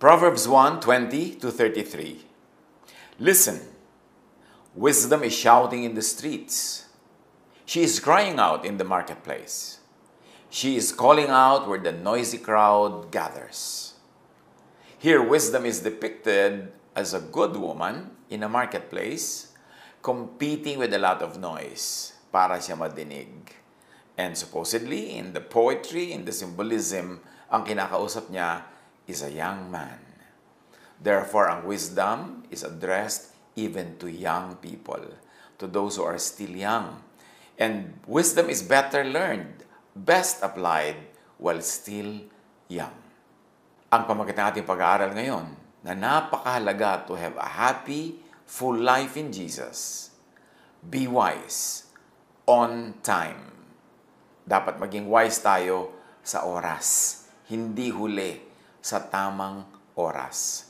Proverbs 1 20 to 33. Listen, wisdom is shouting in the streets. She is crying out in the marketplace. She is calling out where the noisy crowd gathers. Here, wisdom is depicted as a good woman in a marketplace competing with a lot of noise para siya madinig. And supposedly, in the poetry, in the symbolism, ang kinakausap niya is a young man. Therefore, ang wisdom is addressed even to young people, to those who are still young. And wisdom is better learned, best applied while still young. Ang pamagat ng ating pag-aaral ngayon, na napakahalaga to have a happy, full life in Jesus. Be wise on time. Dapat maging wise tayo sa oras, hindi huli sa tamang oras.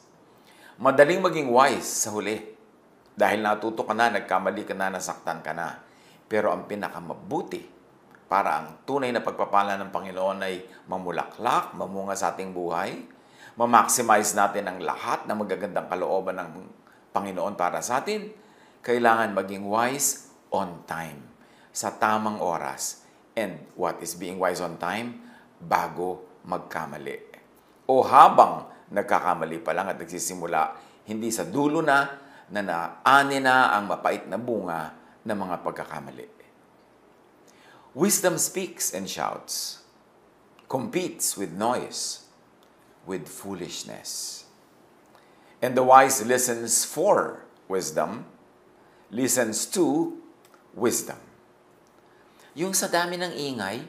Madaling maging wise sa huli dahil natuto ka na, nagkamali ka na, nasaktan ka na. Pero ang pinakamabuti para ang tunay na pagpapala ng Panginoon ay mamulaklak, mamunga sa ating buhay, ma-maximize natin ang lahat ng magagandang kalooban ng Panginoon para sa atin, kailangan maging wise on time, sa tamang oras. And what is being wise on time? Bago magkamali. O habang nagkakamali pa lang at nagsisimula, hindi sa dulo na na naani na ang mapait na bunga ng mga pagkakamali. Wisdom speaks and shouts, competes with noise, with foolishness. And the wise listens for wisdom, listens to wisdom. Yung sa dami ng ingay,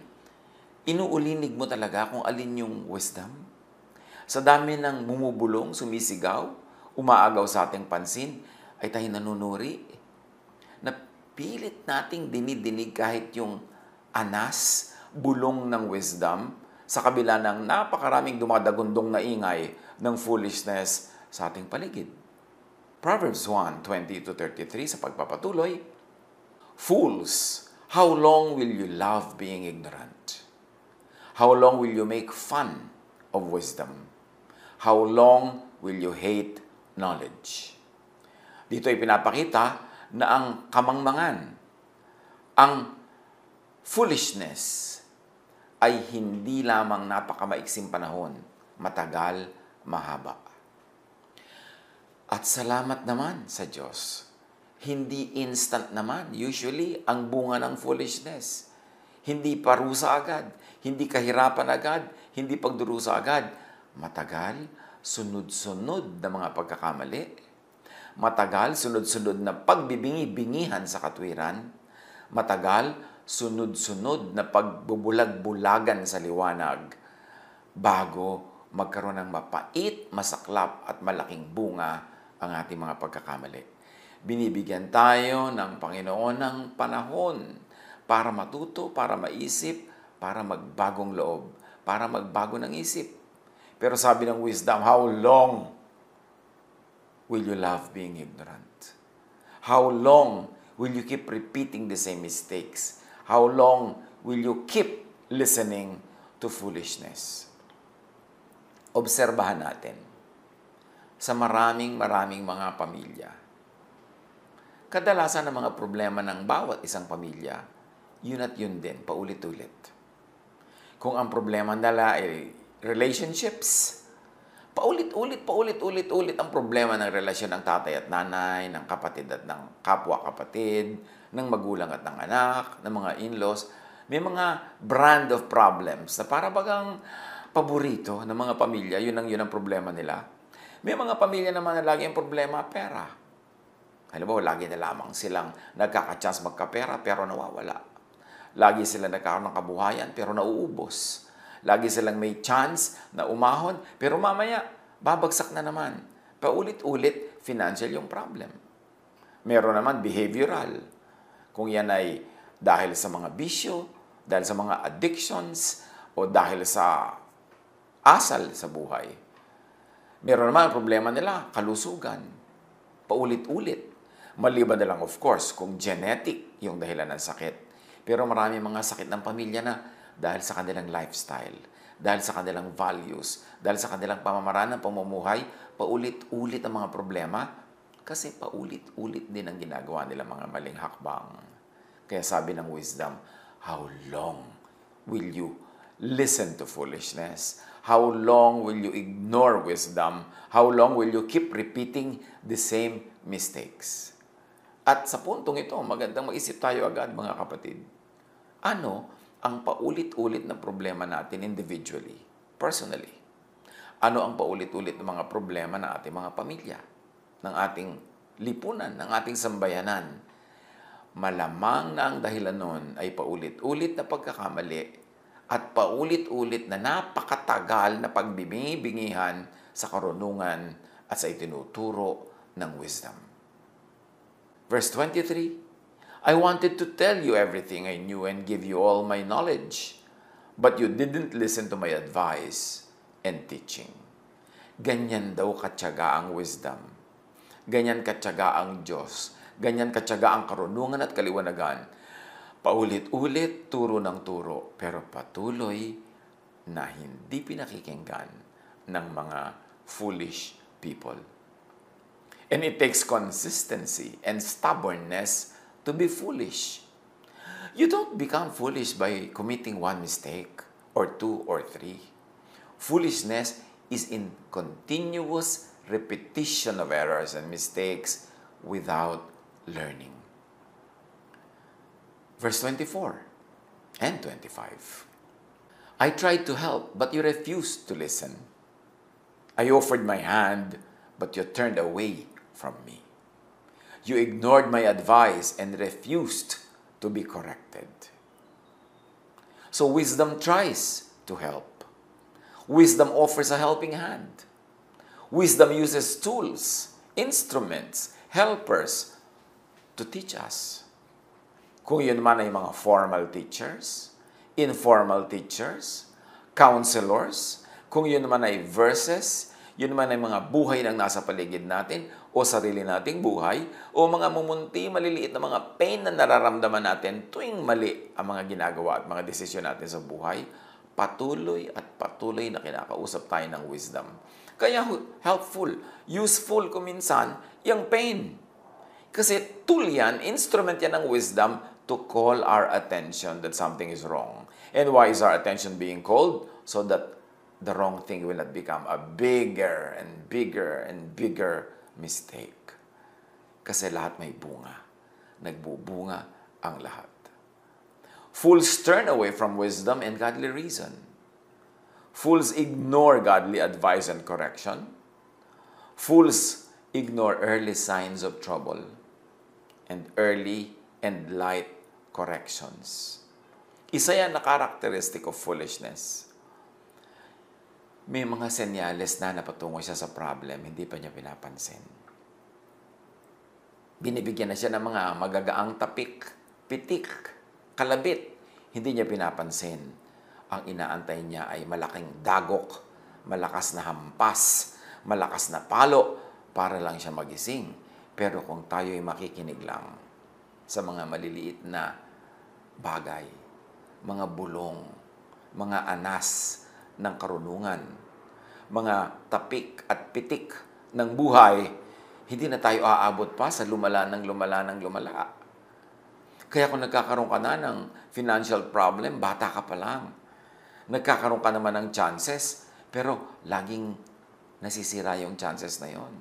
inuulinig mo talaga kung alin yung wisdom. Sa dami ng bumubulong, sumisigaw, umaagaw sa ating pansin, ay tayo nanunuri. Napilit nating dinidinig kahit yung anas, bulong ng wisdom, sa kabila ng napakaraming dumadagundong na ingay ng foolishness sa ating paligid. Proverbs 1, 20-33 sa pagpapatuloy, Fools, how long will you love being ignorant? How long will you make fun of wisdom? How long will you hate knowledge? Dito ay pinapakita na ang kamangmangan, ang foolishness, ay hindi lamang napakamaiksing panahon, matagal, mahaba. At salamat naman sa Diyos. Hindi instant naman. Usually, ang bunga ng foolishness. Hindi parusa agad. Hindi kahirapan agad. Hindi pagdurusa agad. Matagal, sunod-sunod na mga pagkakamali. Matagal, sunod-sunod na pagbibingi-bingihan sa katwiran. Matagal, sunod-sunod na pagbubulag-bulagan sa liwanag bago magkaroon ng mapait, masaklap at malaking bunga ang ating mga pagkakamali. Binibigyan tayo ng Panginoon ng panahon para matuto, para maisip, para magbagong loob, para magbago ng isip. Pero sabi ng wisdom, how long will you love being ignorant? How long will you keep repeating the same mistakes? How long will you keep listening to foolishness? Obserbahan natin sa maraming maraming mga pamilya. Kadalasan ng mga problema ng bawat isang pamilya, yun at yun din, paulit-ulit. Kung ang problema nila ay relationships, paulit-ulit, paulit-ulit, ulit ang problema ng relasyon ng tatay at nanay, ng kapatid at ng kapwa-kapatid, ng magulang at ng anak, ng mga in-laws. May mga brand of problems na para bagang paborito ng mga pamilya, yun ang yun ang problema nila. May mga pamilya naman na lagi ang problema, pera. Alam mo, lagi na lamang silang nagkaka-chance magkapera pero nawawala. Lagi sila nagkakaroon ng kabuhayan pero nauubos. Lagi silang may chance na umahon pero mamaya babagsak na naman. Paulit-ulit, financial yung problem. Meron naman behavioral. Kung yan ay dahil sa mga bisyo, dahil sa mga addictions, o dahil sa asal sa buhay. Meron naman ang problema nila, kalusugan. paulit-ulit. Maliban na lang of course kung genetic yung dahilan ng sakit. Pero marami mga sakit ng pamilya na dahil sa kanilang lifestyle, dahil sa kanilang values, dahil sa kanilang pamamaraan ng pamumuhay, paulit-ulit ang mga problema kasi paulit-ulit din ang ginagawa nila mga maling hakbang. Kaya sabi ng wisdom, how long will you listen to foolishness? How long will you ignore wisdom? How long will you keep repeating the same mistakes? At sa puntong ito, magandang maisip tayo agad mga kapatid. Ano ang paulit-ulit na problema natin individually, personally? Ano ang paulit-ulit na mga problema ng ating mga pamilya, ng ating lipunan, ng ating sambayanan? Malamang na ang dahilan nun ay paulit-ulit na pagkakamali at paulit-ulit na napakatagal na pagbibingi-bingihan sa karunungan at sa itinuturo ng wisdom. Verse 23, I wanted to tell you everything I knew and give you all my knowledge, but you didn't listen to my advice and teaching. Ganyan daw katyaga ang wisdom. Ganyan katyaga ang Diyos. Ganyan katyaga ang karunungan at kaliwanagan paulit-ulit, turo ng turo, pero patuloy na hindi pinakikinggan ng mga foolish people. And it takes consistency and stubbornness to be foolish. You don't become foolish by committing one mistake or two or three. Foolishness is in continuous repetition of errors and mistakes without learning. Verse 24 and 25. I tried to help, but you refused to listen. I offered my hand, but you turned away from me. You ignored my advice and refused to be corrected. So wisdom tries to help. Wisdom offers a helping hand. Wisdom uses tools, instruments, helpers to teach us. Kung yun man ay mga formal teachers, informal teachers, counselors, kung yun man ay verses, yun man ay mga buhay ng nasa paligid natin o sarili nating buhay o mga mumunti, maliliit na mga pain na nararamdaman natin tuwing mali ang mga ginagawa at mga desisyon natin sa buhay, patuloy at patuloy na kinakausap tayo ng wisdom. Kaya helpful, useful kuminsan yung pain. Kasi tool yan, instrument yan ng wisdom to call our attention that something is wrong. And why is our attention being called? So that the wrong thing will not become a bigger and bigger and bigger mistake. Kasi lahat may bunga. Nagbubunga ang lahat. Fools turn away from wisdom and godly reason. Fools ignore godly advice and correction. Fools ignore early signs of trouble and early and light corrections. Isa yan na characteristic of foolishness. May mga senyales na napatungo siya sa problem, hindi pa niya pinapansin. Binibigyan na siya ng mga magagaang tapik, pitik, kalabit. Hindi niya pinapansin. Ang inaantay niya ay malaking dagok, malakas na hampas, malakas na palo para lang siya magising. Pero kung tayo ay makikinig lang sa mga maliliit na bagay, mga bulong, mga anas ng karunungan, mga tapik at pitik ng buhay, hindi na tayo aabot pa sa lumala ng lumala ng lumala. Kaya kung nagkakaroon ka na ng financial problem, bata ka pa lang. Nagkakaroon ka naman ng chances, pero laging nasisira yung chances na yon.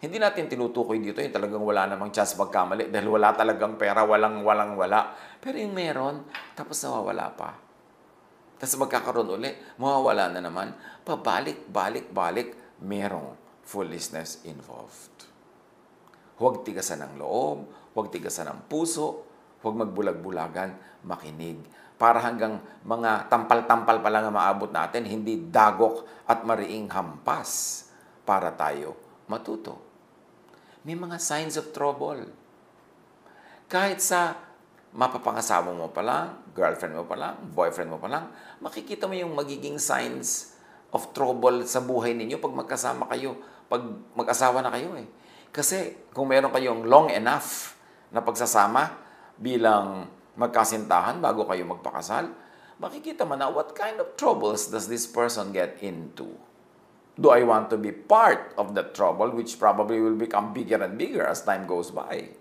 Hindi natin tinutukoy dito yung talagang wala namang chance magkamali dahil wala talagang pera, walang walang wala. Pero yung meron, tapos nawawala pa. Tapos magkakaroon uli, mawawala na naman. Pabalik, balik, balik, merong foolishness involved. Huwag tigasan ng loob, huwag tigasan ng puso, huwag magbulag-bulagan, makinig. Para hanggang mga tampal-tampal pa lang ang maabot natin, hindi dagok at mariing hampas para tayo matuto may mga signs of trouble. Kahit sa mapapangasawa mo pa lang, girlfriend mo pa lang, boyfriend mo pa lang, makikita mo yung magiging signs of trouble sa buhay ninyo pag magkasama kayo, pag mag-asawa na kayo eh. Kasi kung meron kayong long enough na pagsasama bilang magkasintahan bago kayo magpakasal, makikita mo na what kind of troubles does this person get into. Do I want to be part of that trouble which probably will become bigger and bigger as time goes by?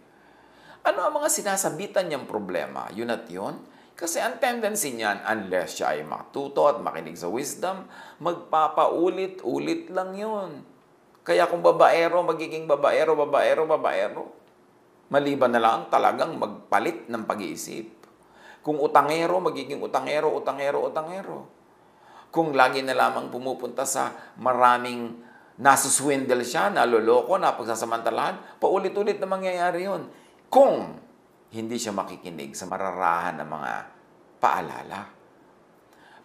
Ano ang mga sinasabitan niyang problema? Yun at yun. Kasi ang tendency niyan, unless siya ay matuto at makinig sa wisdom, magpapaulit-ulit lang yun. Kaya kung babaero, magiging babaero, babaero, babaero. Maliban na lang talagang magpalit ng pag-iisip. Kung utangero, magiging utangero, utangero, utangero. Kung lagi na lamang pumupunta sa maraming nasuswindle siya, naloloko, napagsasamantalahan, paulit-ulit na mangyayari yun. Kung hindi siya makikinig sa mararahan ng mga paalala.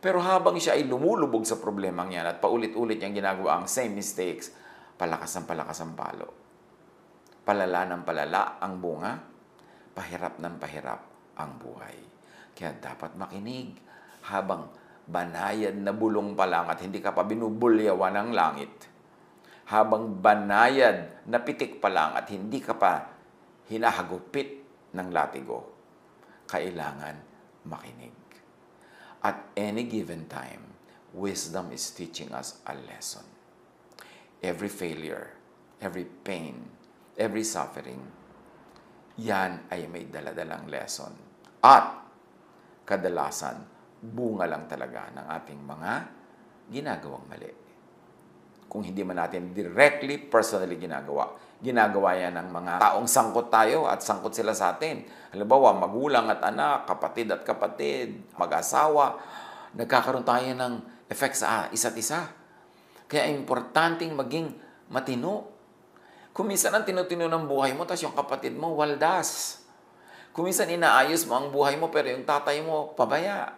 Pero habang siya ay lumulubog sa problemang yan at paulit-ulit niyang ginagawa ang same mistakes, palakas ng palakas ang palo. Palala ng palala ang bunga, pahirap ng pahirap ang buhay. Kaya dapat makinig habang banayad na bulong pa lang at hindi ka pa binubulyawan ng langit. Habang banayad na pitik pa lang at hindi ka pa hinahagupit ng latigo, kailangan makinig. At any given time, wisdom is teaching us a lesson. Every failure, every pain, every suffering, yan ay may daladalang lesson. At kadalasan, bunga lang talaga ng ating mga ginagawang mali. Kung hindi man natin directly, personally ginagawa, ginagawa yan ng mga taong sangkot tayo at sangkot sila sa atin. Halimbawa, magulang at anak, kapatid at kapatid, mag-asawa, nagkakaroon tayo ng effect sa isa't isa. Kaya importanteng maging matino. Kung minsan ang tinutino ng buhay mo, tapos yung kapatid mo, waldas. Kung minsan inaayos mo ang buhay mo, pero yung tatay mo, pabaya.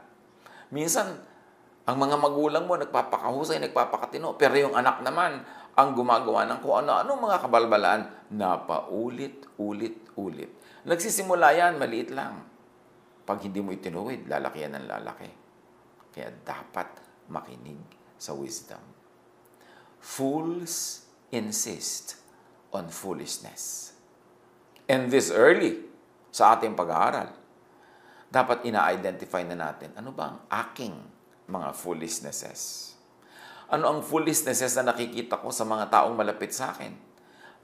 Minsan, ang mga magulang mo nagpapakahusay, nagpapakatino, pero yung anak naman, ang gumagawa ng kung ano-ano mga kabalbalaan na paulit-ulit-ulit. Nagsisimula yan, maliit lang. Pag hindi mo itinuwid, lalaki yan ng lalaki. Kaya dapat makinig sa wisdom. Fools insist on foolishness. And this early sa ating pag-aaral, dapat ina-identify na natin ano ba ang aking mga foolishnesses ano ang foolishness na nakikita ko sa mga taong malapit sa akin?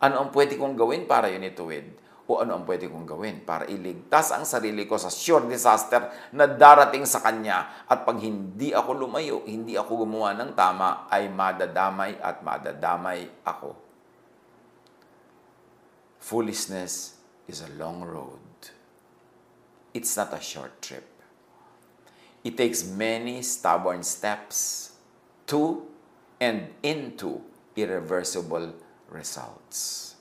Ano ang pwede kong gawin para yun ituwid? O ano ang pwede kong gawin para iligtas ang sarili ko sa sure disaster na darating sa Kanya at pag hindi ako lumayo, hindi ako gumawa ng tama, ay madadamay at madadamay ako. Foolishness is a long road. It's not a short trip. It takes many stubborn steps to and into irreversible results.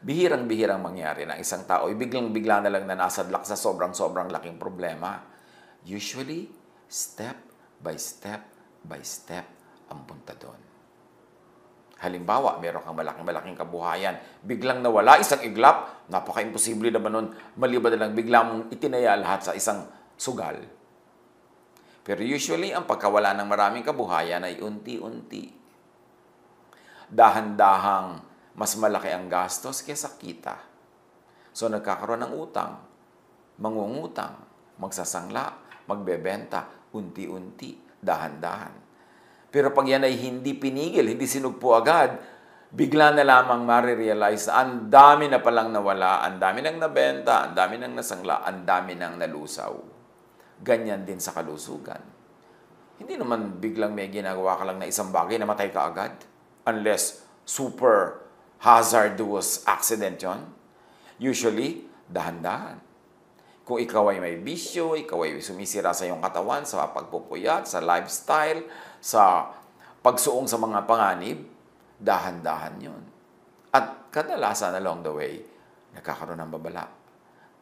Bihirang-bihirang mangyari na isang tao ay biglang-bigla na lang na nasadlak sa sobrang-sobrang laking problema. Usually, step by step by step ang punta doon. Halimbawa, meron kang malaking-malaking kabuhayan, biglang nawala isang iglap, napaka-imposible naman nun, maliban na lang biglang itinaya lahat sa isang sugal pero usually, ang pagkawala ng maraming kabuhayan ay unti-unti. Dahan-dahang mas malaki ang gastos kaysa kita. So nagkakaroon ng utang, mangungutang, magsasangla, magbebenta, unti-unti, dahan-dahan. Pero pag yan ay hindi pinigil, hindi sinugpo agad, bigla na lamang marirealize ang dami na palang nawala, ang dami nang nabenta, ang dami nang nasangla, ang dami nang nalusaw ganyan din sa kalusugan. Hindi naman biglang may ginagawa ka lang na isang bagay na matay ka agad. Unless super hazardous accident yon. Usually, dahan-dahan. Kung ikaw ay may bisyo, ikaw ay sumisira sa iyong katawan, sa pagpupuyat, sa lifestyle, sa pagsuong sa mga panganib, dahan-dahan yon. At kadalasan along the way, nagkakaroon ng babala.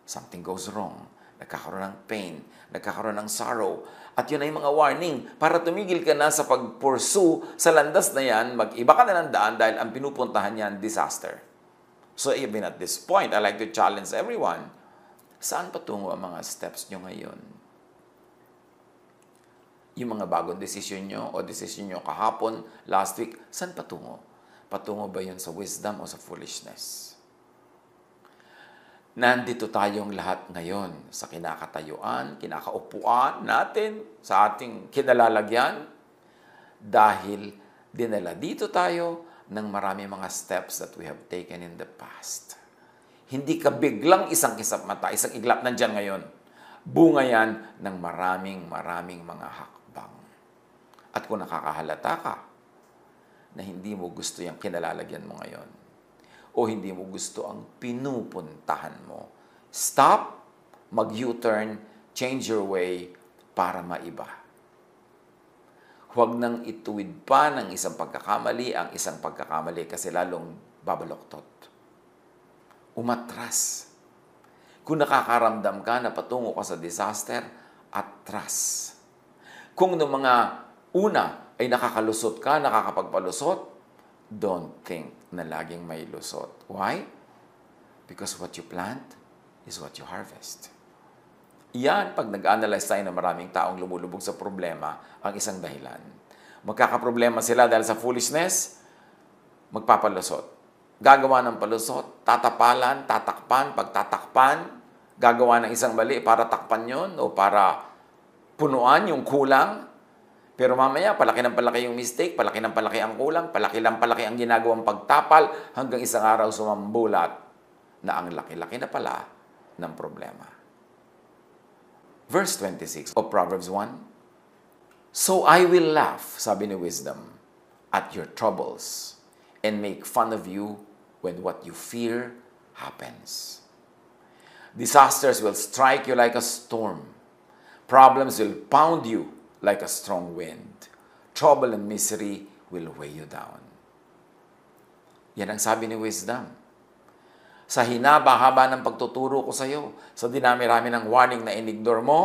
Something goes wrong nagkakaroon ng pain, nagkakaroon ng sorrow. At yun ay mga warning para tumigil ka na sa pag-pursue sa landas na yan, mag-iba ka na ng daan dahil ang pinupuntahan yan, disaster. So even at this point, I like to challenge everyone, saan patungo ang mga steps nyo ngayon? Yung mga bagong desisyon nyo o desisyon nyo kahapon, last week, saan patungo? patungo ba yun sa wisdom o sa foolishness? Nandito tayong lahat ngayon sa kinakatayuan, kinakaupuan natin, sa ating kinalalagyan, dahil dinala dito tayo ng marami mga steps that we have taken in the past. Hindi ka biglang isang kisap mata, isang iglap nandyan ngayon. Bunga yan ng maraming maraming mga hakbang. At kung nakakahalata ka na hindi mo gusto yung kinalalagyan mo ngayon, o hindi mo gusto ang pinupuntahan mo, stop, mag-U-turn, change your way para maiba. Huwag nang ituwid pa ng isang pagkakamali ang isang pagkakamali kasi lalong babaloktot. Umatras. Kung nakakaramdam ka na patungo ka sa disaster, atras. Kung noong mga una ay nakakalusot ka, nakakapagpalusot, don't think na laging may lusot. Why? Because what you plant is what you harvest. Yan, pag nag-analyze tayo ng maraming taong lumulubog sa problema, ang isang dahilan. Magkakaproblema sila dahil sa foolishness, magpapalusot. Gagawa ng palusot, tatapalan, tatakpan, pagtatakpan, gagawa ng isang mali para takpan yon o para punuan yung kulang. Pero mamaya, palaki ng palaki yung mistake, palaki ng palaki ang kulang, palaki ng palaki ang ginagawang pagtapal, hanggang isang araw sumambulat na ang laki-laki na pala ng problema. Verse 26 of Proverbs 1, So I will laugh, sabi ni Wisdom, at your troubles and make fun of you when what you fear happens. Disasters will strike you like a storm. Problems will pound you like a strong wind. Trouble and misery will weigh you down. Yan ang sabi ni Wisdom. Sa hinaba-haba ng pagtuturo ko sa iyo, sa dinami-rami ng warning na inignore mo,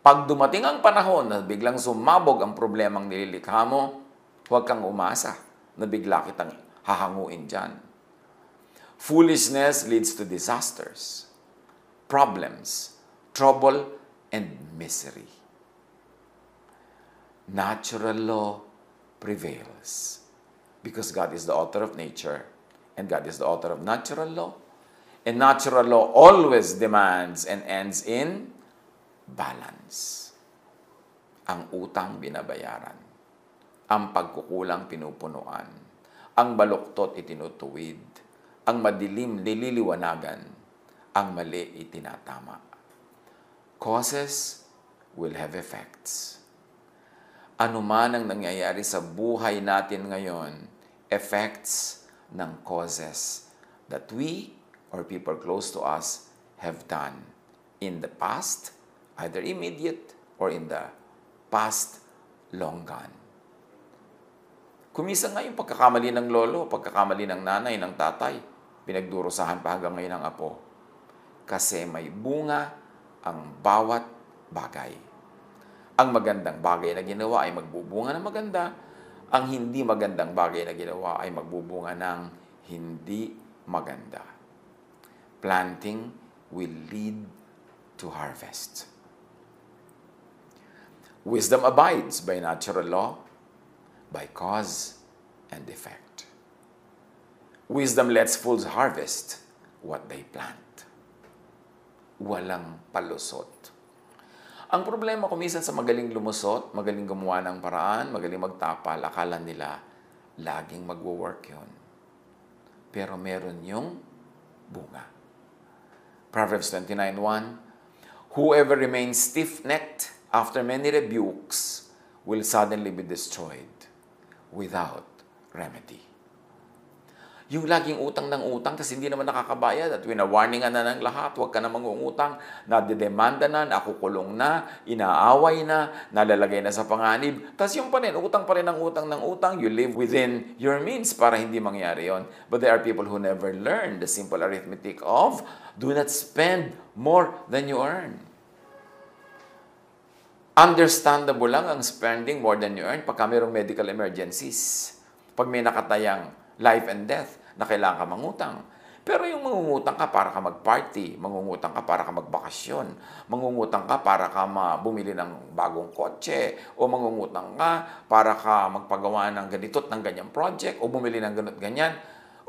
pag dumating ang panahon na biglang sumabog ang problemang nililikha mo, huwag kang umasa na bigla kitang hahanguin dyan. Foolishness leads to disasters, problems, trouble, and misery. Natural law prevails because God is the author of nature and God is the author of natural law. And natural law always demands and ends in balance. Ang utang binabayaran. Ang pagkukulang pinupunuan. Ang baluktot itinutuwid. Ang madilim nililiwanagan. Ang mali itinatama. Causes will have effects. Ano man ang nangyayari sa buhay natin ngayon, effects ng causes that we or people close to us have done in the past, either immediate or in the past long gone. Kumisa nga yung pagkakamali ng lolo, pagkakamali ng nanay, ng tatay, pinagdurusahan pa hanggang ngayon ng apo. Kasi may bunga ang bawat bagay. Ang magandang bagay na ginawa ay magbubunga ng maganda. Ang hindi magandang bagay na ginawa ay magbubunga ng hindi maganda. Planting will lead to harvest. Wisdom abides by natural law, by cause and effect. Wisdom lets fools harvest what they plant. Walang palusot. Ang problema kumisan sa magaling lumusot, magaling gumawa ng paraan, magaling magtapal, akala nila laging magwo-work yun. Pero meron yung bunga. Proverbs 29.1 Whoever remains stiff-necked after many rebukes will suddenly be destroyed without remedy. Yung laging utang ng utang, tapos hindi naman nakakabayad at winawarningan na ng lahat, huwag ka na mangungutang, nadedemanda na, nakukulong na, inaaway na, nalalagay na sa panganib. Tapos yung pa rin, utang pa rin ng utang ng utang, you live within your means para hindi mangyari yon. But there are people who never learn the simple arithmetic of do not spend more than you earn. Understandable lang ang spending more than you earn pagka mayroong medical emergencies. Pag may nakatayang life and death na kailangan ka mangutang. Pero yung mangungutang ka para ka mag-party, mangungutang ka para ka magbakasyon, mangungutang ka para ka bumili ng bagong kotse, o mangungutang ka para ka magpagawa ng ganito at ng ganyang project, o bumili ng ganito ganyan,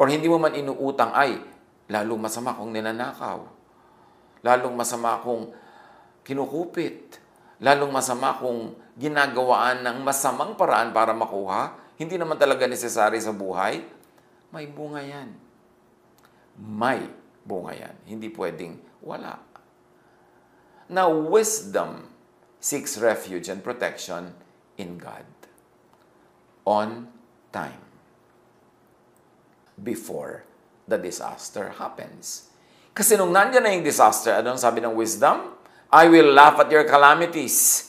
or hindi mo man inuutang ay, lalong masama kung ninanakaw. Lalong masama kung kinukupit. Lalong masama kung ginagawaan ng masamang paraan para makuha. Hindi naman talaga necessary sa buhay. May bunga yan may bunga yan. Hindi pwedeng wala. Now, wisdom seeks refuge and protection in God on time before the disaster happens. Kasi nung nandyan na yung disaster, anong sabi ng wisdom? I will laugh at your calamities.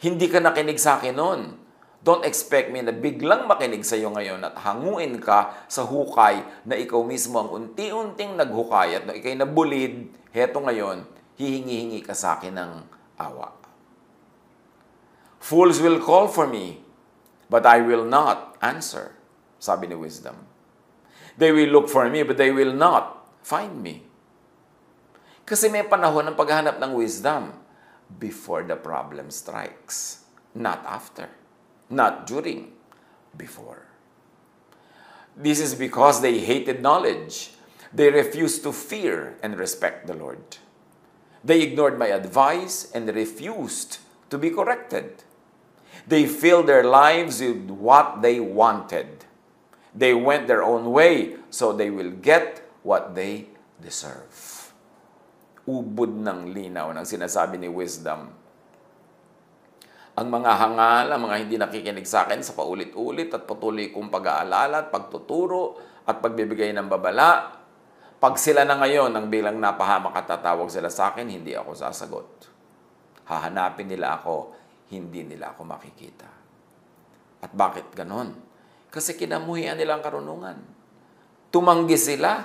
Hindi ka nakinig sa akin noon. Don't expect me na biglang makinig sa iyo ngayon at hanguin ka sa hukay na ikaw mismo ang unti-unting naghukay at ikay nabulid, heto ngayon, hihingi-hingi ka sa akin ng awa. Fools will call for me, but I will not answer, sabi ni wisdom. They will look for me, but they will not find me. Kasi may panahon ng paghahanap ng wisdom before the problem strikes, not after not during, before. This is because they hated knowledge. They refused to fear and respect the Lord. They ignored my advice and refused to be corrected. They filled their lives with what they wanted. They went their own way, so they will get what they deserve. Ubod ng linaw ng sinasabi ni Wisdom ang mga hangal, ang mga hindi nakikinig sa akin sa paulit-ulit at patuloy kong pag-aalala at pagtuturo at pagbibigay ng babala. Pag sila na ngayon ang bilang napahamak at tatawag sila sa akin, hindi ako sasagot. Hahanapin nila ako, hindi nila ako makikita. At bakit ganon? Kasi kinamuhian nila ang karunungan. Tumanggi sila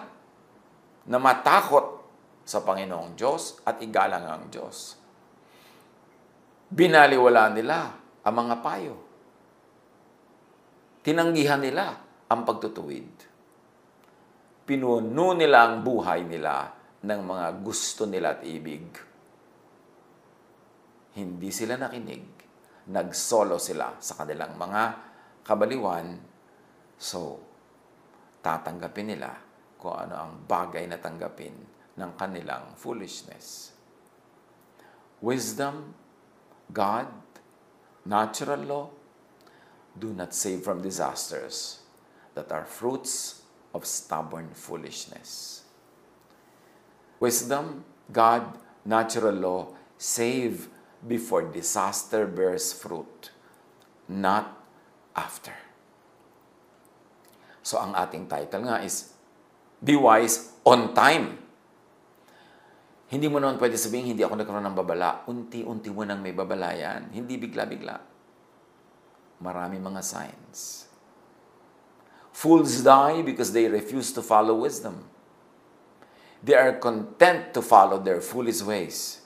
na matakot sa Panginoong Diyos at igalang ang Diyos binaliwala nila ang mga payo. Tinanggihan nila ang pagtutuwid. Pinuno nila ang buhay nila ng mga gusto nila at ibig. Hindi sila nakinig. Nagsolo sila sa kanilang mga kabaliwan. So, tatanggapin nila kung ano ang bagay na tanggapin ng kanilang foolishness. Wisdom God, natural law, do not save from disasters that are fruits of stubborn foolishness. Wisdom, God, natural law, save before disaster bears fruit, not after. So ang ating title nga is Be Wise on Time hindi mo naman pwede sabihin, hindi ako nagkaroon ng babala. Unti-unti mo nang may babala yan. Hindi bigla-bigla. Marami mga signs. Fools die because they refuse to follow wisdom. They are content to follow their foolish ways,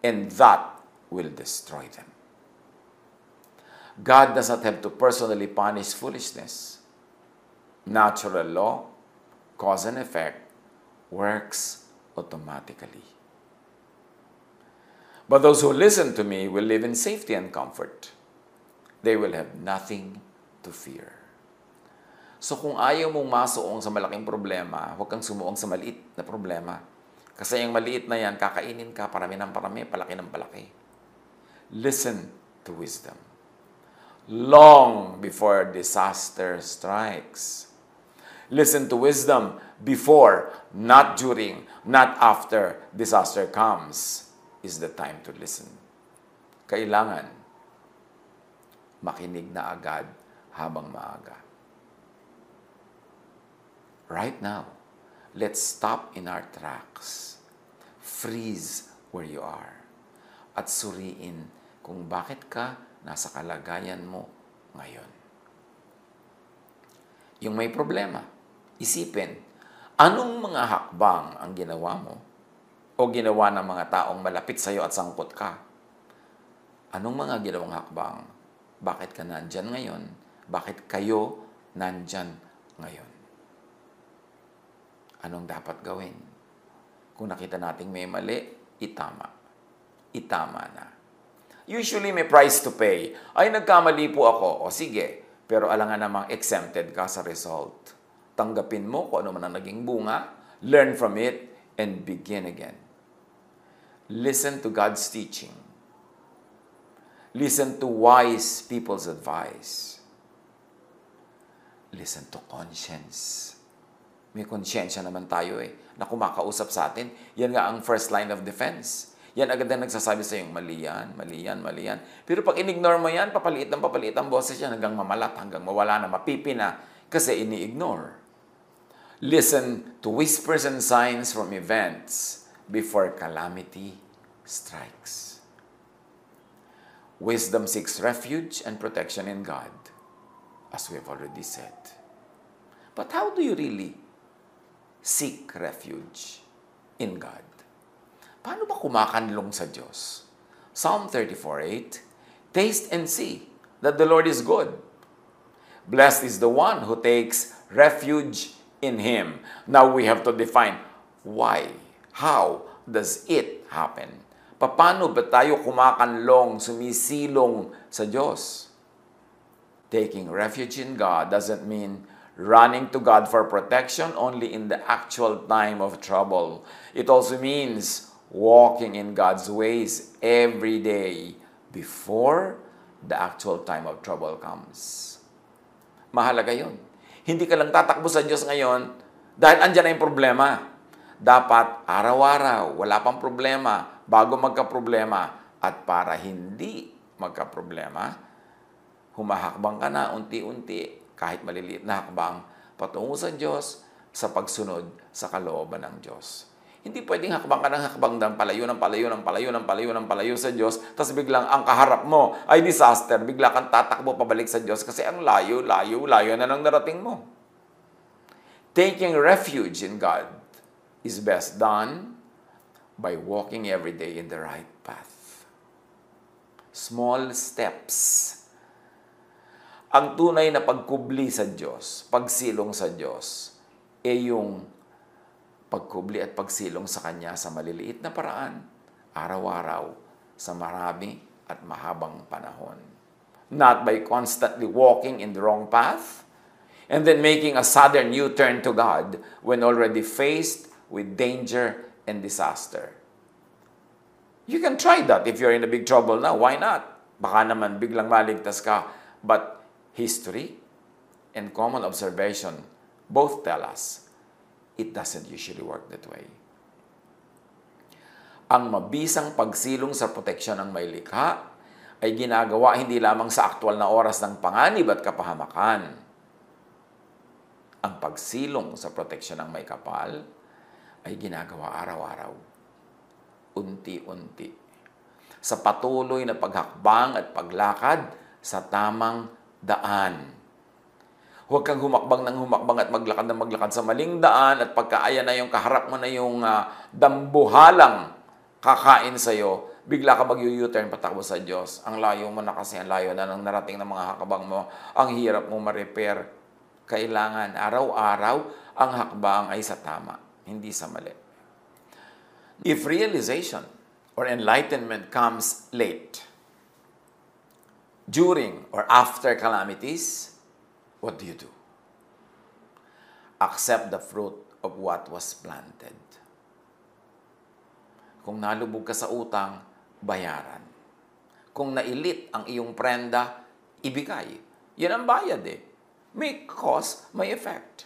and that will destroy them. God does not have to personally punish foolishness. Natural law, cause and effect, works automatically. But those who listen to me will live in safety and comfort. They will have nothing to fear. So kung ayaw mong masuong sa malaking problema, huwag kang sumuong sa maliit na problema. Kasi yung maliit na yan, kakainin ka, parami ng parami, palaki ng palaki. Listen to wisdom. Long before disaster strikes. Listen to wisdom before, not during, not after disaster comes is the time to listen. Kailangan makinig na agad habang maaga. Right now, let's stop in our tracks. Freeze where you are. At suriin kung bakit ka nasa kalagayan mo ngayon. Yung may problema, isipin, anong mga hakbang ang ginawa mo o ginawa ng mga taong malapit sa iyo at sangkot ka? Anong mga ginawang hakbang? Bakit ka nandyan ngayon? Bakit kayo nandyan ngayon? anong dapat gawin. Kung nakita nating may mali, itama. Itama na. Usually may price to pay. Ay, nagkamali po ako. O sige, pero alangan namang exempted ka sa result. Tanggapin mo kung ano man ang naging bunga, learn from it, and begin again. Listen to God's teaching. Listen to wise people's advice. Listen to conscience. May konsyensya naman tayo eh, na kumakausap sa atin. Yan nga ang first line of defense. Yan agad na nagsasabi sa iyo, mali yan, mali yan, mali yan. Pero pag in-ignore mo yan, papaliit ng papaliit ang boses yan hanggang mamalat, hanggang mawala na, mapipi na, kasi ini-ignore. Listen to whispers and signs from events before calamity strikes. Wisdom seeks refuge and protection in God, as we have already said. But how do you really seek refuge in God? Paano ba kumakanlong sa Diyos? Psalm 34:8, Taste and see that the Lord is good. Blessed is the one who takes refuge in Him. Now we have to define why, how does it happen? Paano ba tayo kumakanlong, sumisilong sa Diyos? Taking refuge in God doesn't mean running to God for protection only in the actual time of trouble. It also means walking in God's ways every day before the actual time of trouble comes. Mahalaga yun. Hindi ka lang tatakbo sa Diyos ngayon dahil andyan na yung problema. Dapat araw-araw, wala pang problema, bago magka-problema, at para hindi magka-problema, humahakbang ka na unti-unti, kahit maliliit na hakbang, patungo sa Diyos sa pagsunod sa kalooban ng Diyos. Hindi pwedeng hakbang ka ng hakbang ng palayo ng palayo ng palayo ng palayo ng palayo sa Diyos, tapos biglang ang kaharap mo ay disaster, bigla kang tatakbo pabalik sa Diyos kasi ang layo, layo, layo na nang narating mo. Taking refuge in God is best done by walking every day in the right path. Small steps. Ang tunay na pagkubli sa Diyos, pagsilong sa Diyos, ay yung pagkubli at pagsilong sa Kanya sa maliliit na paraan, araw-araw, sa marami at mahabang panahon. Not by constantly walking in the wrong path, and then making a sudden U-turn to God when already faced with danger and disaster. You can try that if you're in a big trouble now. Why not? Baka naman biglang maligtas ka. But history and common observation both tell us it doesn't usually work that way. Ang mabisang pagsilong sa proteksyon ng may likha ay ginagawa hindi lamang sa aktwal na oras ng panganib at kapahamakan. Ang pagsilong sa proteksyon ng may kapal ay ginagawa araw-araw, unti-unti, sa patuloy na paghakbang at paglakad sa tamang daan Huwag kang humakbang ng humakbang at maglakad ng maglakad sa maling daan at pagkaaya na yung kaharap mo na yung uh, dambuhalang kakain sa iyo, bigla ka mag-u-turn patakbo sa Diyos. Ang layo mo na kasi, ang layo na nang narating ng mga hakabang mo. Ang hirap mo ma-repair. Kailangan araw-araw ang hakbang ay sa tama, hindi sa mali. If realization or enlightenment comes late, during or after calamities, what do you do? Accept the fruit of what was planted. Kung nalubog ka sa utang, bayaran. Kung nailit ang iyong prenda, ibigay. Yan ang bayad eh. May cause, may effect.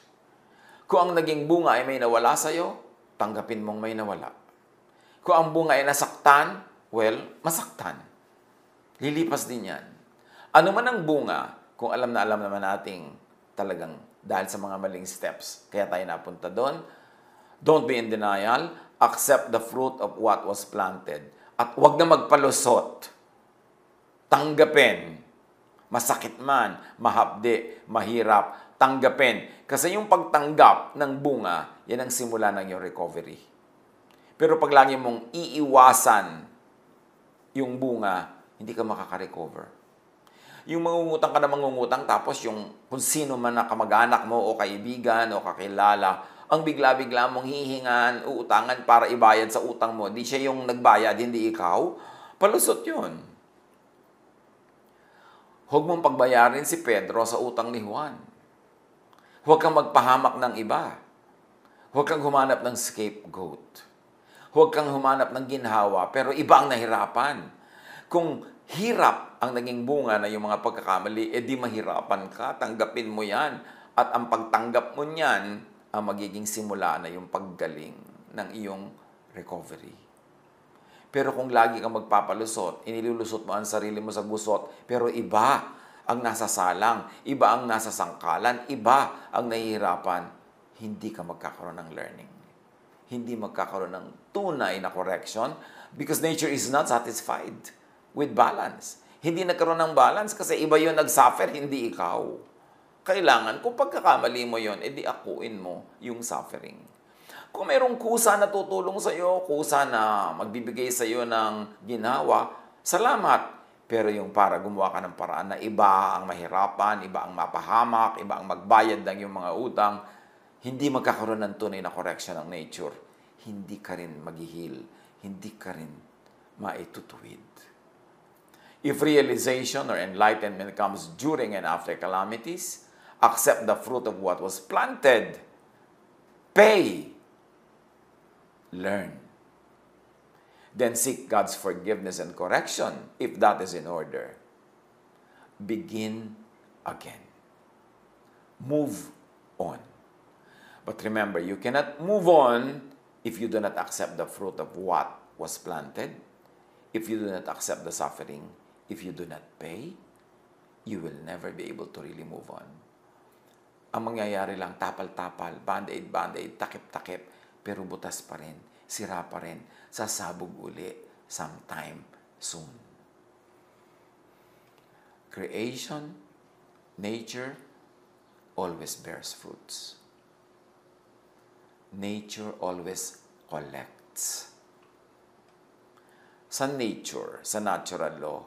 Kung ang naging bunga ay may nawala sa'yo, tanggapin mong may nawala. Kung ang bunga ay nasaktan, well, masaktan. Lilipas din yan. Ano man ang bunga, kung alam na alam naman nating talagang dahil sa mga maling steps, kaya tayo napunta doon. Don't be in denial. Accept the fruit of what was planted. At huwag na magpalusot. Tanggapin. Masakit man, mahapdi, mahirap, tanggapin. Kasi yung pagtanggap ng bunga, yan ang simula ng yung recovery. Pero pag lagi mong iiwasan yung bunga, hindi ka makaka-recover. Yung mangungutang ka na mangungutang tapos yung kung sino man na kamag-anak mo o kaibigan o kakilala ang bigla-bigla mong hihingan, uutangan para ibayad sa utang mo, di siya yung nagbayad, hindi ikaw, palusot yun. Huwag mong pagbayarin si Pedro sa utang ni Juan. Huwag kang magpahamak ng iba. Huwag kang humanap ng scapegoat. Huwag kang humanap ng ginhawa, pero iba ang nahirapan. Kung hirap ang naging bunga na yung mga pagkakamali, edi mahirapan ka, tanggapin mo yan. At ang pagtanggap mo niyan, ang magiging simula na yung paggaling ng iyong recovery. Pero kung lagi kang magpapalusot, inilulusot mo ang sarili mo sa gusot, pero iba ang nasa salang, iba ang nasa sangkalan, iba ang nahihirapan, hindi ka magkakaroon ng learning. Hindi magkakaroon ng tunay na correction because nature is not satisfied with balance. Hindi nagkaroon ng balance kasi iba yung nag-suffer, hindi ikaw. Kailangan, kung pagkakamali mo yon edi akuin mo yung suffering. Kung mayroong kusa na tutulong sa iyo, kusa na magbibigay sa iyo ng ginawa, salamat. Pero yung para gumawa ka ng paraan na iba ang mahirapan, iba ang mapahamak, iba ang magbayad ng yung mga utang, hindi magkakaroon ng tunay na correction ng nature. Hindi ka rin maghihil. Hindi ka rin maitutuwid. If realization or enlightenment comes during and after calamities, accept the fruit of what was planted. Pay learn. Then seek God's forgiveness and correction if that is in order. Begin again. Move on. But remember, you cannot move on if you do not accept the fruit of what was planted, if you do not accept the suffering, if you do not pay, you will never be able to really move on. Ang mangyayari lang, tapal-tapal, band-aid, band-aid, takip-takip, pero butas pa rin, sira pa rin, sasabog uli sometime soon. Creation, nature, always bears fruits. Nature always collects. Sa nature, sa natural law,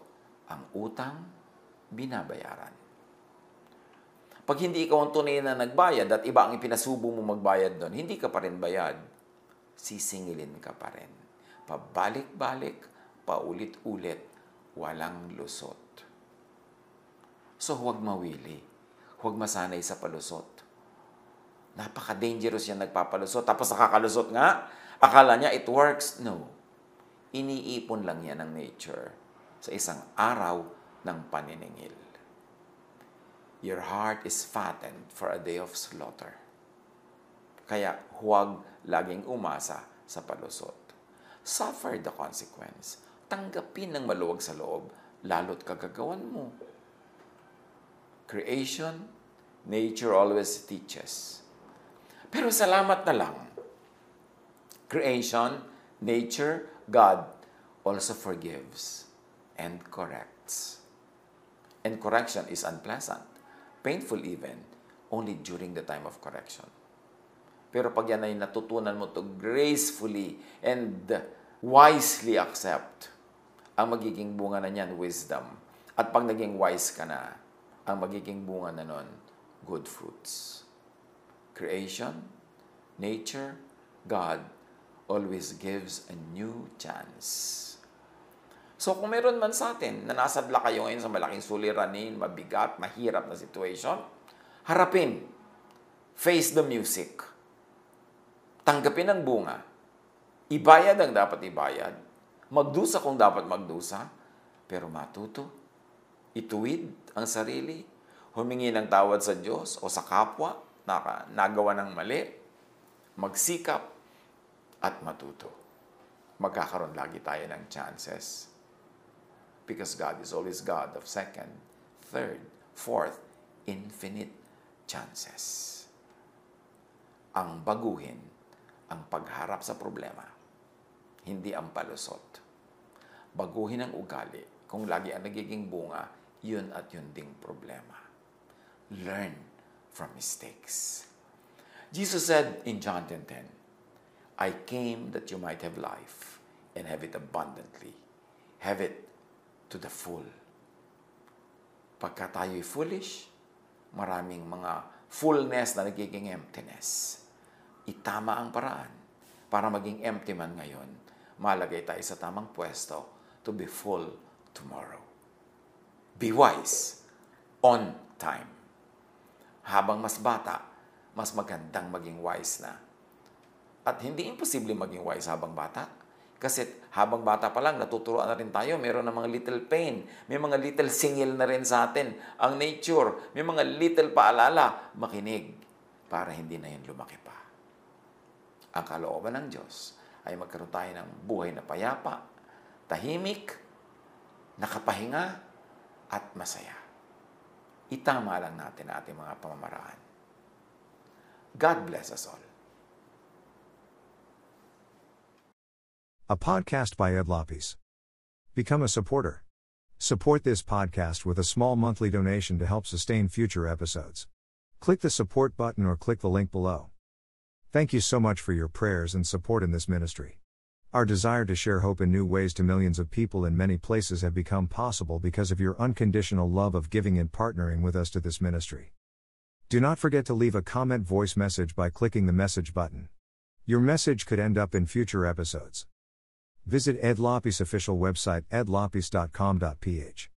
ang utang, binabayaran. Pag hindi ikaw ang tunay na nagbayad at iba ang ipinasubo mo magbayad doon, hindi ka pa rin bayad. Sisingilin ka pa rin. Pabalik-balik, paulit-ulit, walang lusot. So huwag mawili. Huwag masanay sa palusot. Napaka-dangerous yan nagpapalusot. Tapos nakakalusot nga, akala niya it works. No. Iniipon lang yan ng nature sa isang araw ng paniningil. Your heart is fattened for a day of slaughter. Kaya huwag laging umasa sa palusot. Suffer the consequence. Tanggapin ng maluwag sa loob, lalo't kagagawan mo. Creation, nature always teaches. Pero salamat na lang. Creation, nature, God also forgives and corrects. And correction is unpleasant painful even, only during the time of correction. Pero pag yan ay natutunan mo to gracefully and wisely accept, ang magiging bunga na niyan, wisdom. At pag naging wise ka na, ang magiging bunga na nun, good fruits. Creation, nature, God always gives a new chance. So kung meron man sa atin na nasadla kayo ngayon sa malaking suliranin, mabigat, mahirap na situation, harapin. Face the music. Tanggapin ang bunga. Ibayad ang dapat ibayad. Magdusa kung dapat magdusa. Pero matuto. Ituwid ang sarili. Humingi ng tawad sa Diyos o sa kapwa na nagawa ng mali. Magsikap at matuto. Magkakaroon lagi tayo ng chances because God is always God of second, third, fourth, infinite chances. Ang baguhin ang pagharap sa problema, hindi ang palusot. Baguhin ang ugali kung lagi ang nagiging bunga, yun at yun ding problema. Learn from mistakes. Jesus said in John 10:10, I came that you might have life and have it abundantly. Have it to the full. Pagka tayo'y foolish, maraming mga fullness na nagiging emptiness. itama ang paraan para maging empty man ngayon, malagay tayo sa tamang pwesto to be full tomorrow. Be wise on time. Habang mas bata, mas magandang maging wise na. At hindi imposible maging wise habang bata. Kasi habang bata pa lang, natuturoan na rin tayo. Meron na mga little pain. May mga little singil na rin sa atin. Ang nature. May mga little paalala. Makinig para hindi na yun lumaki pa. Ang kalooban ng Diyos ay magkaroon tayo ng buhay na payapa, tahimik, nakapahinga, at masaya. Itama lang natin ating mga pamamaraan. God bless us all. A podcast by Ed Lopes. Become a supporter. Support this podcast with a small monthly donation to help sustain future episodes. Click the support button or click the link below. Thank you so much for your prayers and support in this ministry. Our desire to share hope in new ways to millions of people in many places have become possible because of your unconditional love of giving and partnering with us to this ministry. Do not forget to leave a comment voice message by clicking the message button. Your message could end up in future episodes. Visit Ed Lopes official website edlopes.com.ph.